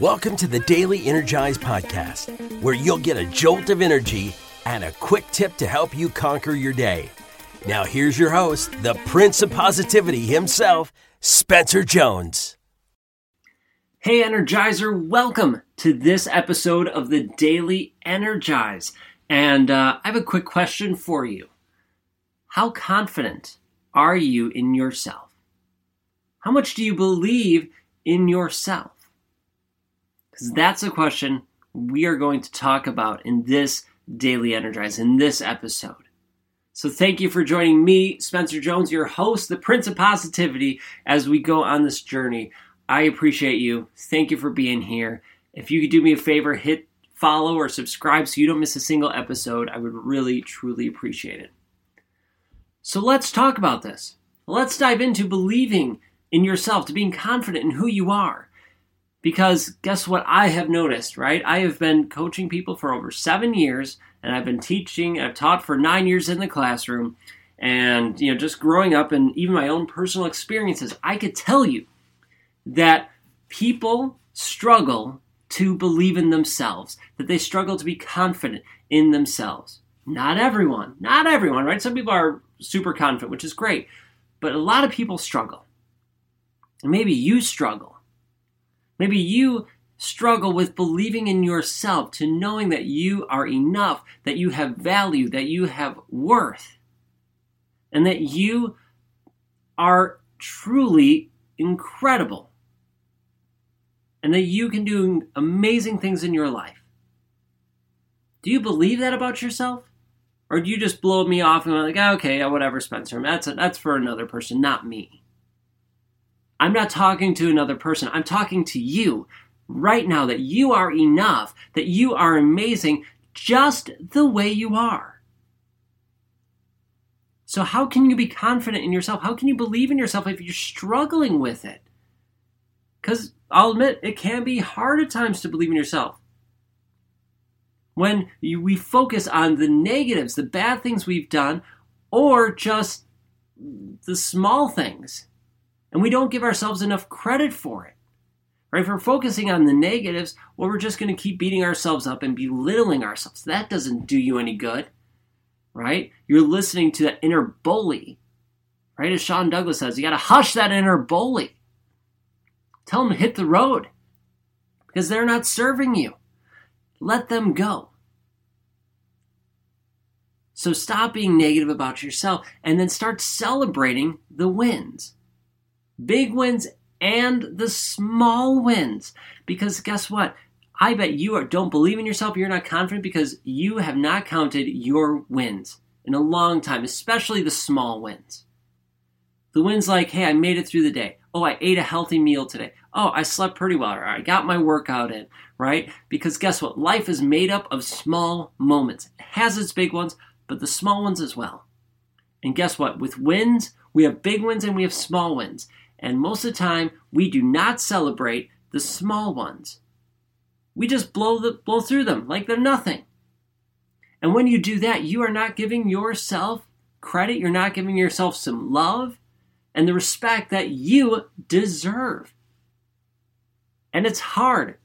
Welcome to the Daily Energize Podcast, where you'll get a jolt of energy and a quick tip to help you conquer your day. Now, here's your host, the Prince of Positivity himself, Spencer Jones. Hey, Energizer, welcome to this episode of the Daily Energize. And uh, I have a quick question for you How confident are you in yourself? How much do you believe in yourself? Because that's a question we are going to talk about in this Daily Energize, in this episode. So thank you for joining me, Spencer Jones, your host, the Prince of Positivity, as we go on this journey. I appreciate you. Thank you for being here. If you could do me a favor, hit follow or subscribe so you don't miss a single episode. I would really, truly appreciate it. So let's talk about this. Let's dive into believing in yourself, to being confident in who you are. Because guess what I have noticed, right? I have been coaching people for over seven years, and I've been teaching, I've taught for nine years in the classroom. And, you know, just growing up and even my own personal experiences, I could tell you that people struggle to believe in themselves, that they struggle to be confident in themselves. Not everyone, not everyone, right? Some people are super confident, which is great, but a lot of people struggle. And maybe you struggle. Maybe you struggle with believing in yourself, to knowing that you are enough, that you have value, that you have worth, and that you are truly incredible, and that you can do amazing things in your life. Do you believe that about yourself? Or do you just blow me off and like, oh, okay, whatever, Spencer, that's, that's for another person, not me? I'm not talking to another person. I'm talking to you right now that you are enough, that you are amazing just the way you are. So, how can you be confident in yourself? How can you believe in yourself if you're struggling with it? Because I'll admit, it can be hard at times to believe in yourself. When you, we focus on the negatives, the bad things we've done, or just the small things and we don't give ourselves enough credit for it. Right? If we're focusing on the negatives, well, we're just going to keep beating ourselves up and belittling ourselves. That doesn't do you any good. Right? You're listening to that inner bully. Right? As Sean Douglas says, you got to hush that inner bully. Tell them to hit the road because they're not serving you. Let them go. So stop being negative about yourself and then start celebrating the wins big wins and the small wins. Because guess what? I bet you are, don't believe in yourself, you're not confident because you have not counted your wins in a long time, especially the small wins. The wins like, hey, I made it through the day. Oh, I ate a healthy meal today. Oh, I slept pretty well. Or I got my workout in, right? Because guess what? Life is made up of small moments. It has its big ones, but the small ones as well. And guess what? With wins, we have big wins and we have small wins. And most of the time, we do not celebrate the small ones. We just blow, the, blow through them like they're nothing. And when you do that, you are not giving yourself credit, you're not giving yourself some love and the respect that you deserve. And it's hard.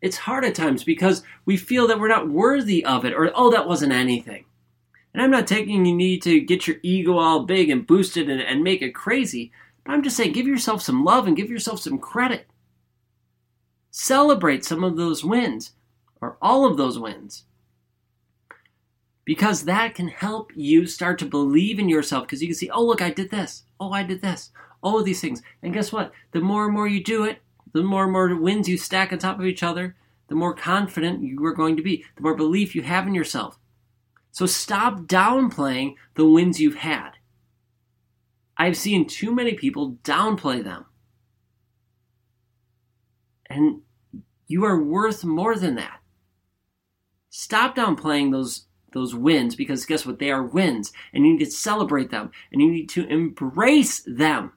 It's hard at times because we feel that we're not worthy of it or, oh, that wasn't anything. And I'm not taking you need to get your ego all big and boost it and, and make it crazy. But I'm just saying, give yourself some love and give yourself some credit. Celebrate some of those wins, or all of those wins. Because that can help you start to believe in yourself because you can see, oh, look, I did this. Oh, I did this. All of these things. And guess what? The more and more you do it, the more and more wins you stack on top of each other, the more confident you are going to be, the more belief you have in yourself. So stop downplaying the wins you've had. I've seen too many people downplay them. And you are worth more than that. Stop downplaying those those wins because guess what? They are wins and you need to celebrate them and you need to embrace them.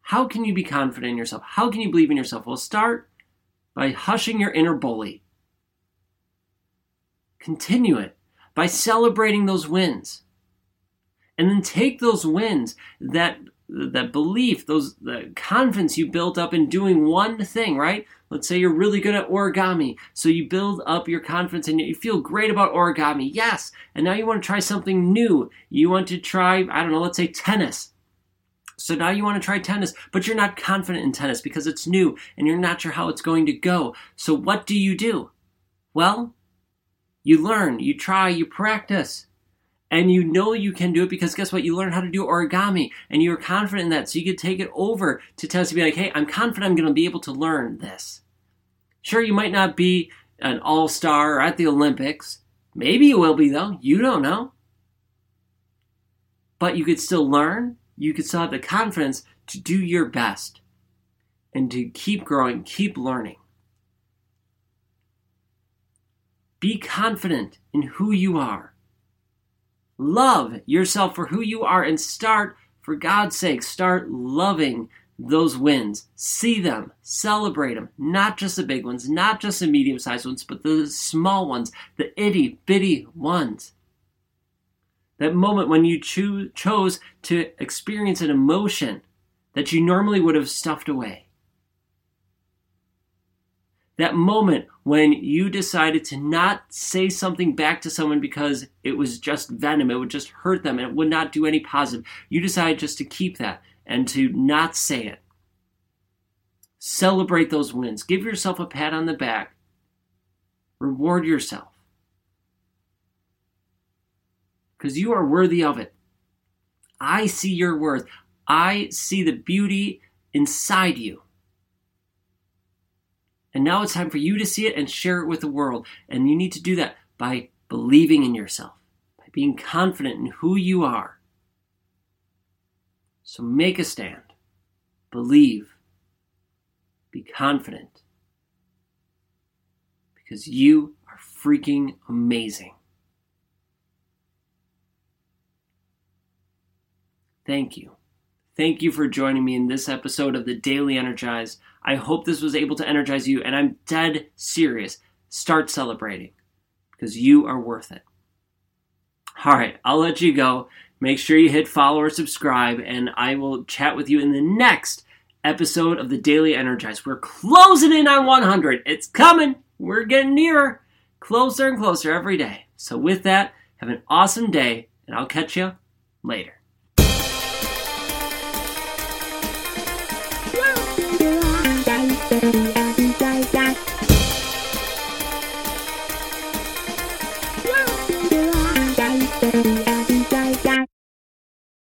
How can you be confident in yourself? How can you believe in yourself? Well, start by hushing your inner bully. Continue it by celebrating those wins and then take those wins that that belief, those the confidence you built up in doing one thing, right? Let's say you're really good at origami. So you build up your confidence and you feel great about origami. Yes. And now you want to try something new. You want to try, I don't know, let's say tennis. So now you want to try tennis, but you're not confident in tennis because it's new and you're not sure how it's going to go. So what do you do? Well, you learn, you try, you practice and you know you can do it because guess what? You learn how to do origami and you're confident in that. So you could take it over to test to be like, hey, I'm confident I'm going to be able to learn this. Sure, you might not be an all star at the Olympics. Maybe you will be, though. You don't know. But you could still learn. You could still have the confidence to do your best and to keep growing, keep learning. Be confident in who you are Love yourself for who you are and start, for God's sake, start loving those wins. See them, celebrate them, not just the big ones, not just the medium sized ones, but the small ones, the itty bitty ones. That moment when you cho- chose to experience an emotion that you normally would have stuffed away. That moment when you decided to not say something back to someone because it was just venom, it would just hurt them, and it would not do any positive. You decided just to keep that and to not say it. Celebrate those wins. Give yourself a pat on the back. Reward yourself. Because you are worthy of it. I see your worth. I see the beauty inside you. And now it's time for you to see it and share it with the world. And you need to do that by believing in yourself, by being confident in who you are. So make a stand. Believe. Be confident. Because you are freaking amazing. Thank you. Thank you for joining me in this episode of the Daily Energize. I hope this was able to energize you, and I'm dead serious. Start celebrating because you are worth it. All right, I'll let you go. Make sure you hit follow or subscribe, and I will chat with you in the next episode of the Daily Energize. We're closing in on 100. It's coming. We're getting nearer, closer and closer every day. So, with that, have an awesome day, and I'll catch you later.